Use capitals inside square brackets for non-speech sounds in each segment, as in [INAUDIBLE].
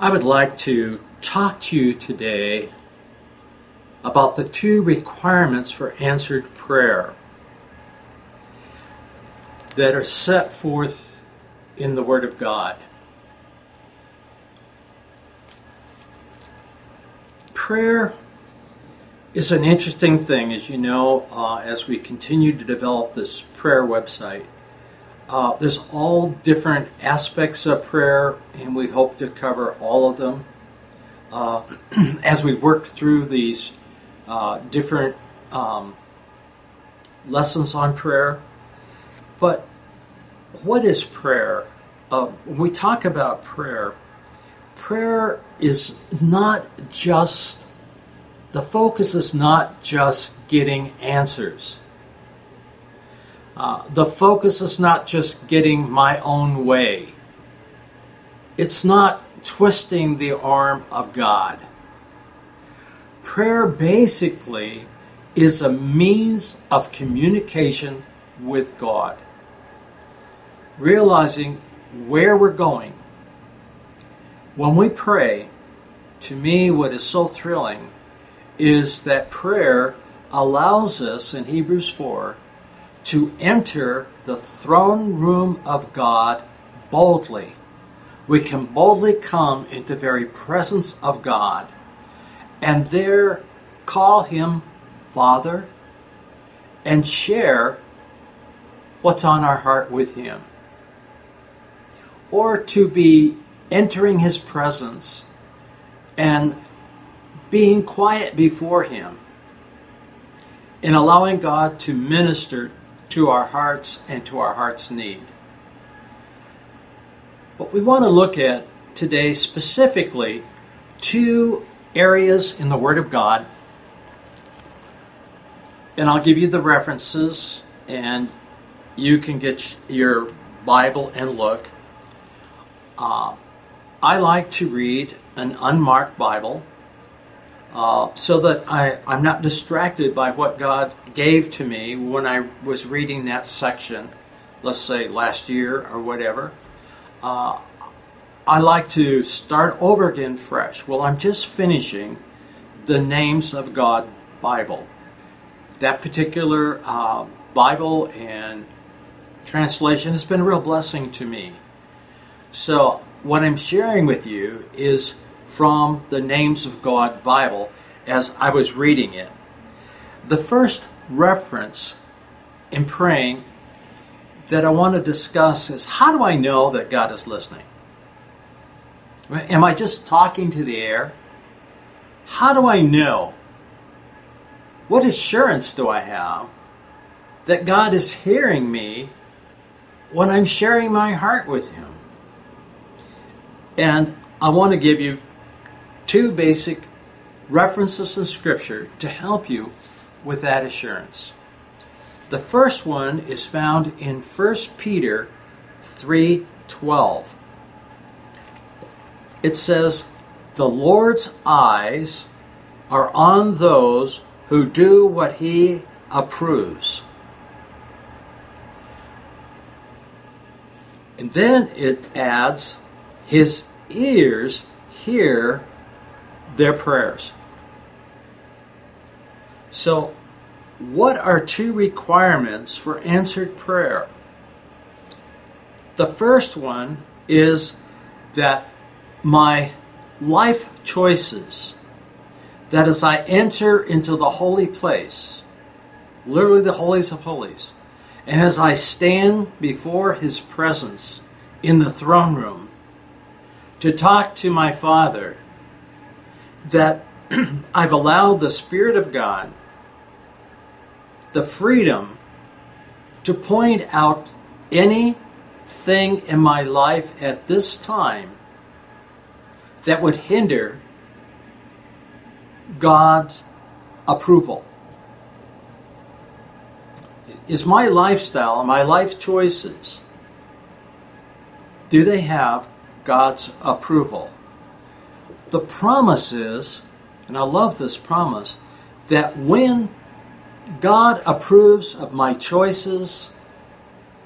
I would like to talk to you today about the two requirements for answered prayer that are set forth in the Word of God. Prayer is an interesting thing, as you know, uh, as we continue to develop this prayer website. Uh, there's all different aspects of prayer, and we hope to cover all of them uh, [CLEARS THROAT] as we work through these uh, different um, lessons on prayer. But what is prayer? Uh, when we talk about prayer, prayer is not just, the focus is not just getting answers uh, the focus is not just getting my own way, it's not twisting the arm of God. Prayer basically is a means of communication with God, realizing where we're going. When we pray, to me, what is so thrilling is that prayer allows us in Hebrews 4 to enter the throne room of God boldly. We can boldly come into the very presence of God and there call Him Father and share what's on our heart with Him. Or to be entering His presence and being quiet before Him and allowing God to minister to our hearts and to our heart's need. But we want to look at today specifically two areas in the Word of God. And I'll give you the references, and you can get your Bible and look. Uh, I like to read an unmarked Bible uh, so that I, I'm not distracted by what God gave to me when I was reading that section, let's say last year or whatever. Uh, I like to start over again fresh. Well, I'm just finishing the Names of God Bible. That particular uh, Bible and translation has been a real blessing to me. So, what I'm sharing with you is from the Names of God Bible as I was reading it. The first reference in praying that I want to discuss is how do I know that God is listening? Am I just talking to the air? How do I know? What assurance do I have that God is hearing me when I'm sharing my heart with Him? And I want to give you two basic references in Scripture to help you with that assurance. The first one is found in 1 Peter 3:12. It says, "The Lord's eyes are on those who do what he approves." And then it adds, "His ears hear their prayers. So, what are two requirements for answered prayer? The first one is that my life choices, that as I enter into the holy place, literally the holies of holies, and as I stand before his presence in the throne room to talk to my Father, that [CLEARS THROAT] I've allowed the Spirit of God the freedom to point out anything in my life at this time that would hinder God's approval. Is my lifestyle, my life choices, do they have God's approval? The promise is, and I love this promise, that when God approves of my choices,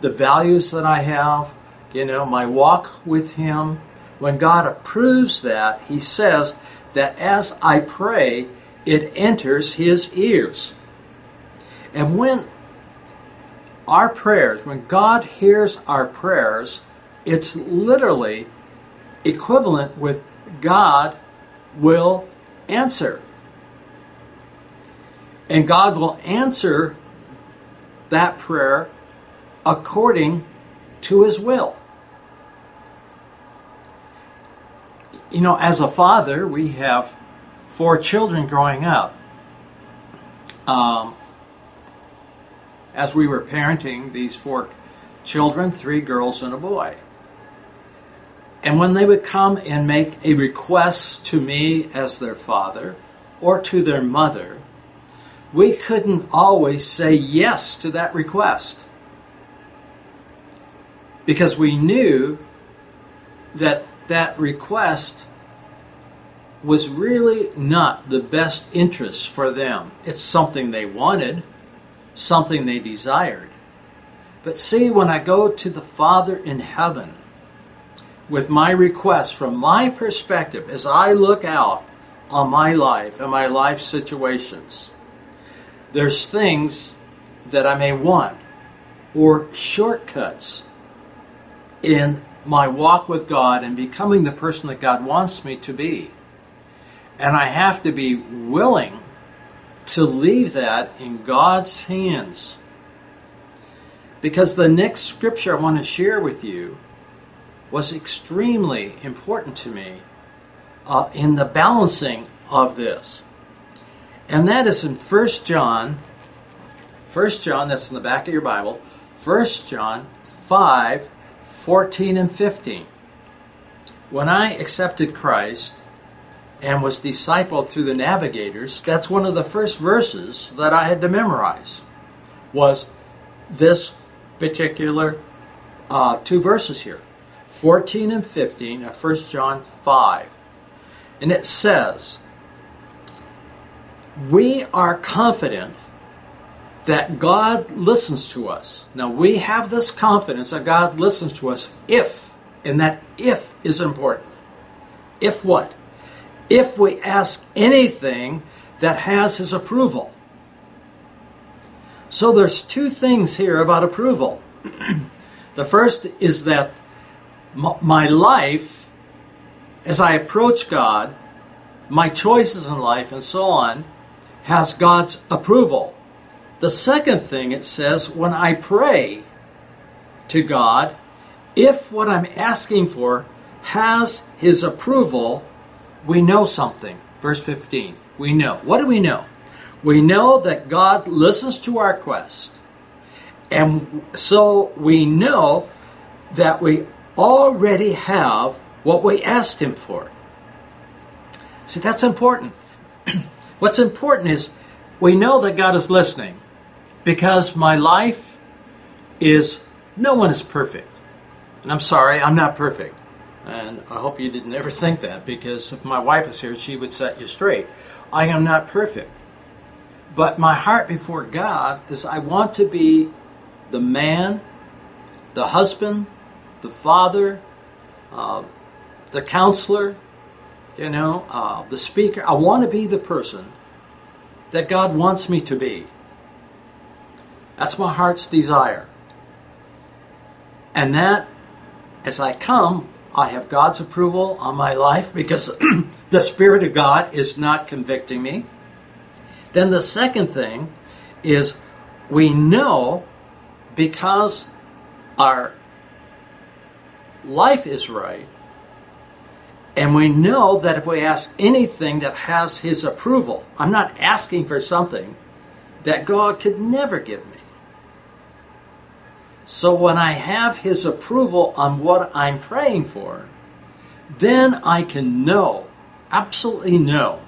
the values that I have, you know, my walk with Him, when God approves that, He says that as I pray, it enters His ears. And when our prayers, when God hears our prayers, it's literally equivalent with God will answer. And God will answer that prayer according to his will. You know, as a father, we have four children growing up. Um, as we were parenting these four children, three girls and a boy. And when they would come and make a request to me as their father or to their mother, we couldn't always say yes to that request. Because we knew that that request was really not the best interest for them. It's something they wanted, something they desired. But see, when I go to the Father in heaven with my request from my perspective as I look out on my life and my life situations, there's things that I may want or shortcuts in my walk with God and becoming the person that God wants me to be. And I have to be willing to leave that in God's hands. Because the next scripture I want to share with you was extremely important to me uh, in the balancing of this. And that is in 1 John, 1 John, that's in the back of your Bible, 1 John 5 14 and 15. When I accepted Christ and was discipled through the navigators, that's one of the first verses that I had to memorize, was this particular uh, two verses here 14 and 15 of 1 John 5. And it says, we are confident that God listens to us. Now, we have this confidence that God listens to us if, and that if is important. If what? If we ask anything that has His approval. So there's two things here about approval. [CLEARS THROAT] the first is that my life, as I approach God, my choices in life, and so on, has God's approval. The second thing it says, when I pray to God, if what I'm asking for has His approval, we know something. Verse 15. We know. What do we know? We know that God listens to our quest. And so we know that we already have what we asked Him for. See, that's important. [CLEARS THROAT] What's important is we know that God is listening because my life is, no one is perfect. And I'm sorry, I'm not perfect. And I hope you didn't ever think that because if my wife was here, she would set you straight. I am not perfect. But my heart before God is I want to be the man, the husband, the father, uh, the counselor, you know, uh, the speaker. I want to be the person that God wants me to be. That's my heart's desire. And that, as I come, I have God's approval on my life because [CLEARS THROAT] the Spirit of God is not convicting me. Then the second thing is we know because our life is right and we know that if we ask anything that has His approval, I'm not asking for something that God could never give me. So when I have His approval on what I'm praying for, then I can know, absolutely know,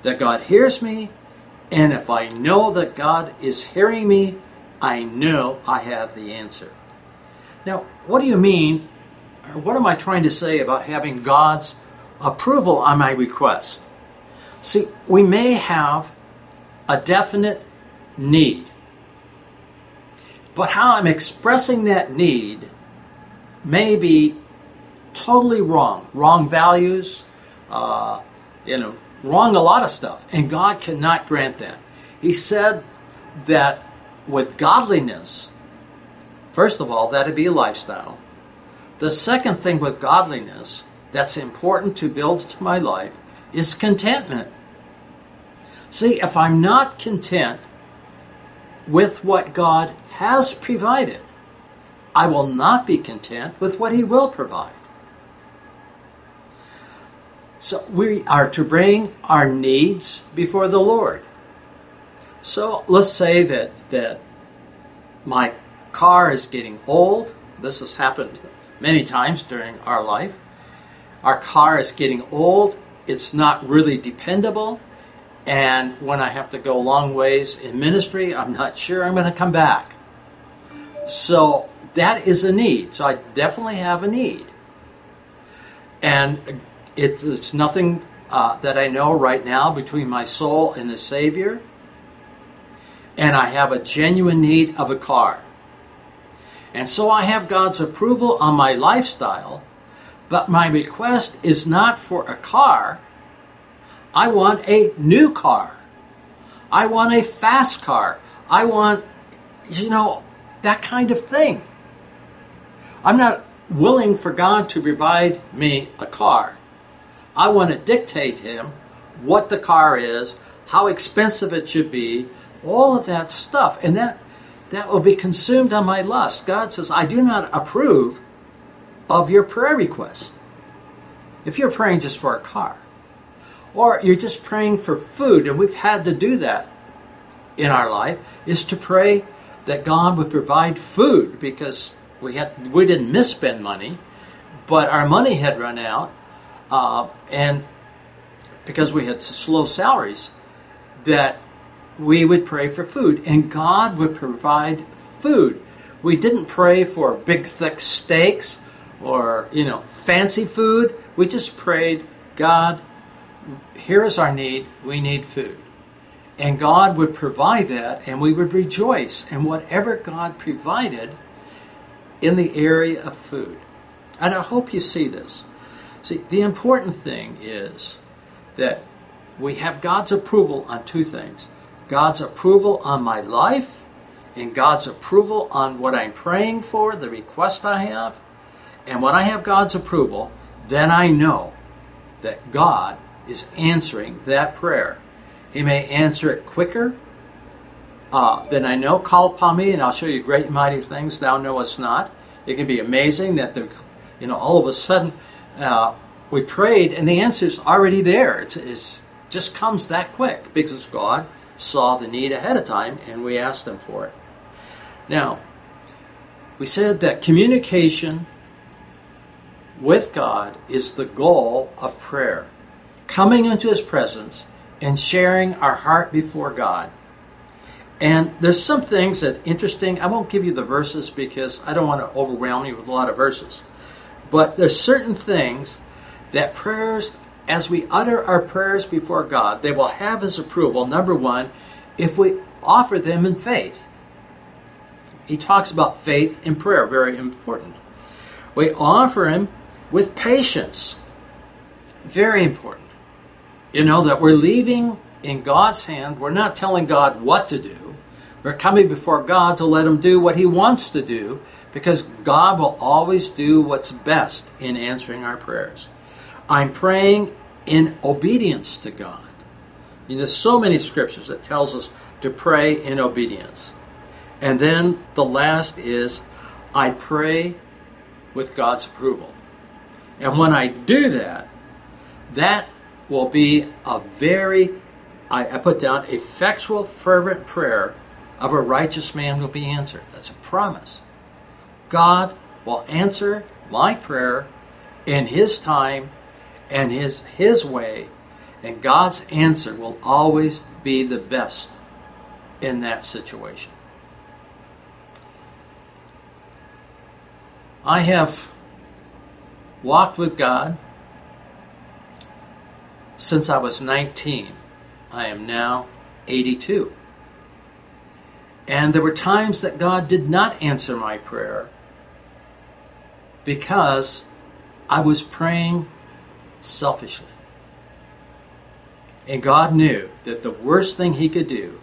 that God hears me. And if I know that God is hearing me, I know I have the answer. Now, what do you mean what am I trying to say about having God's approval on my request? See, we may have a definite need, but how I'm expressing that need may be totally wrong, wrong values, uh, you know, wrong a lot of stuff. And God cannot grant that. He said that with godliness, first of all, that'd be a lifestyle. The second thing with godliness that's important to build to my life is contentment. See, if I'm not content with what God has provided, I will not be content with what He will provide. So we are to bring our needs before the Lord. So let's say that, that my car is getting old. This has happened many times during our life. Our car is getting old, it's not really dependable, and when I have to go long ways in ministry, I'm not sure I'm going to come back. So that is a need. So I definitely have a need. And it, it's nothing uh, that I know right now between my soul and the Savior. And I have a genuine need of a car. And so I have God's approval on my lifestyle, but my request is not for a car. I want a new car. I want a fast car. I want, you know, that kind of thing. I'm not willing for God to provide me a car. I want to dictate him what the car is, how expensive it should be, all of that stuff. And that that will be consumed on my lust. God says, I do not approve of your prayer request. If you're praying just for a car, or you're just praying for food, and we've had to do that in our life, is to pray that God would provide food because we had we didn't misspend money, but our money had run out, uh, and because we had slow salaries, that we would pray for food, and God would provide food. We didn't pray for big, thick steaks or you know fancy food. We just prayed, God, here is our need. We need food. And God would provide that, and we would rejoice in whatever God provided in the area of food. And I hope you see this. See, the important thing is that we have God's approval on two things God's approval on my life and God's approval on what I'm praying for, the request I have. And when I have God's approval, then I know that God is answering that prayer. He may answer it quicker uh, than I know. Call upon me, and I'll show you great and mighty things thou knowest not. It can be amazing that the, you know, all of a sudden uh, we prayed and the answer is already there. It's, it's just comes that quick because God saw the need ahead of time and we asked them for it. Now, we said that communication with God is the goal of prayer. Coming into His presence and sharing our heart before God. And there's some things that interesting. I won't give you the verses because I don't want to overwhelm you with a lot of verses. But there's certain things that prayers as we utter our prayers before God, they will have His approval, number one, if we offer them in faith. He talks about faith in prayer, very important. We offer Him with patience, very important. You know, that we're leaving in God's hand. We're not telling God what to do. We're coming before God to let Him do what He wants to do because God will always do what's best in answering our prayers. I'm praying in obedience to God. there's so many scriptures that tells us to pray in obedience. And then the last is I pray with God's approval. And when I do that, that will be a very, I, I put down, effectual, fervent prayer of a righteous man will be answered. That's a promise. God will answer my prayer in His time and his his way and God's answer will always be the best in that situation. I have walked with God since I was 19. I am now 82. And there were times that God did not answer my prayer because I was praying selfishly. And God knew that the worst thing He could do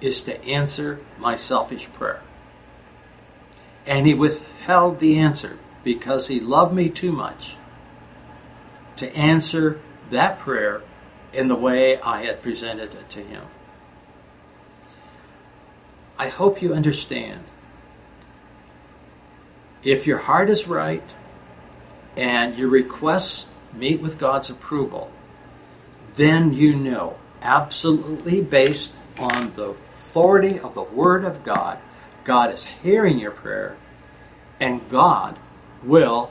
is to answer my selfish prayer. And He withheld the answer because He loved me too much to answer that prayer in the way I had presented it to Him. I hope you understand. If your heart is right and your requests meet with God's approval, then you know, absolutely based on the authority of the Word of God, God is hearing your prayer and God will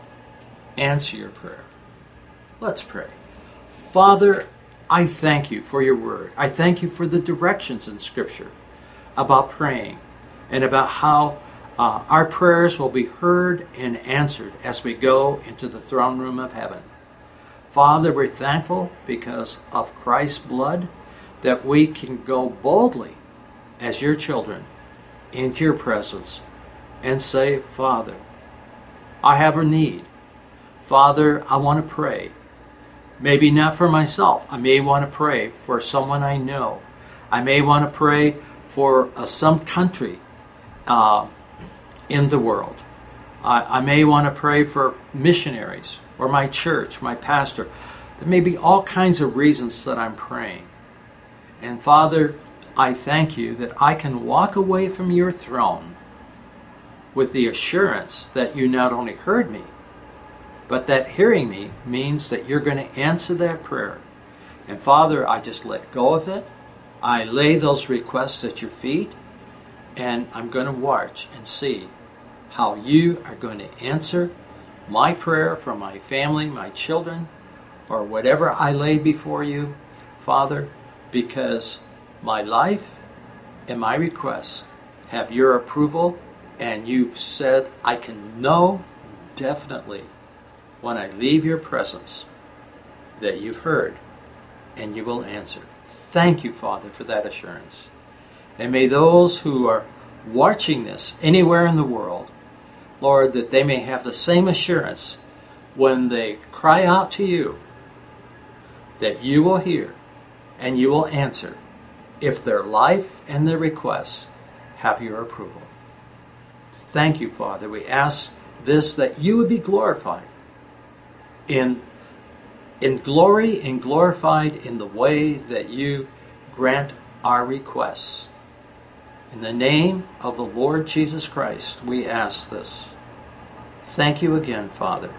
answer your prayer. Let's pray. Father, I thank you for your word. I thank you for the directions in Scripture about praying and about how uh, our prayers will be heard and answered as we go into the throne room of heaven. Father, we're thankful because of Christ's blood that we can go boldly as your children into your presence and say, Father, I have a need. Father, I want to pray. Maybe not for myself. I may want to pray for someone I know. I may want to pray for uh, some country uh, in the world. I, I may want to pray for missionaries or my church, my pastor. There may be all kinds of reasons that I'm praying. And Father, I thank you that I can walk away from your throne with the assurance that you not only heard me, but that hearing me means that you're going to answer that prayer. And Father, I just let go of it. I lay those requests at your feet, and I'm going to watch and see how you are going to answer my prayer for my family, my children, or whatever I lay before you, Father, because my life and my requests have your approval, and you've said I can know definitely when I leave your presence that you've heard and you will answer. Thank you, Father, for that assurance. And may those who are watching this anywhere in the world Lord, that they may have the same assurance when they cry out to you that you will hear and you will answer if their life and their requests have your approval. Thank you, Father. We ask this that you would be glorified in in glory and glorified in the way that you grant our requests. In the name of the Lord Jesus Christ, we ask this. Thank you again, Father,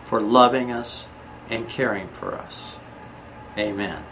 for loving us and caring for us. Amen.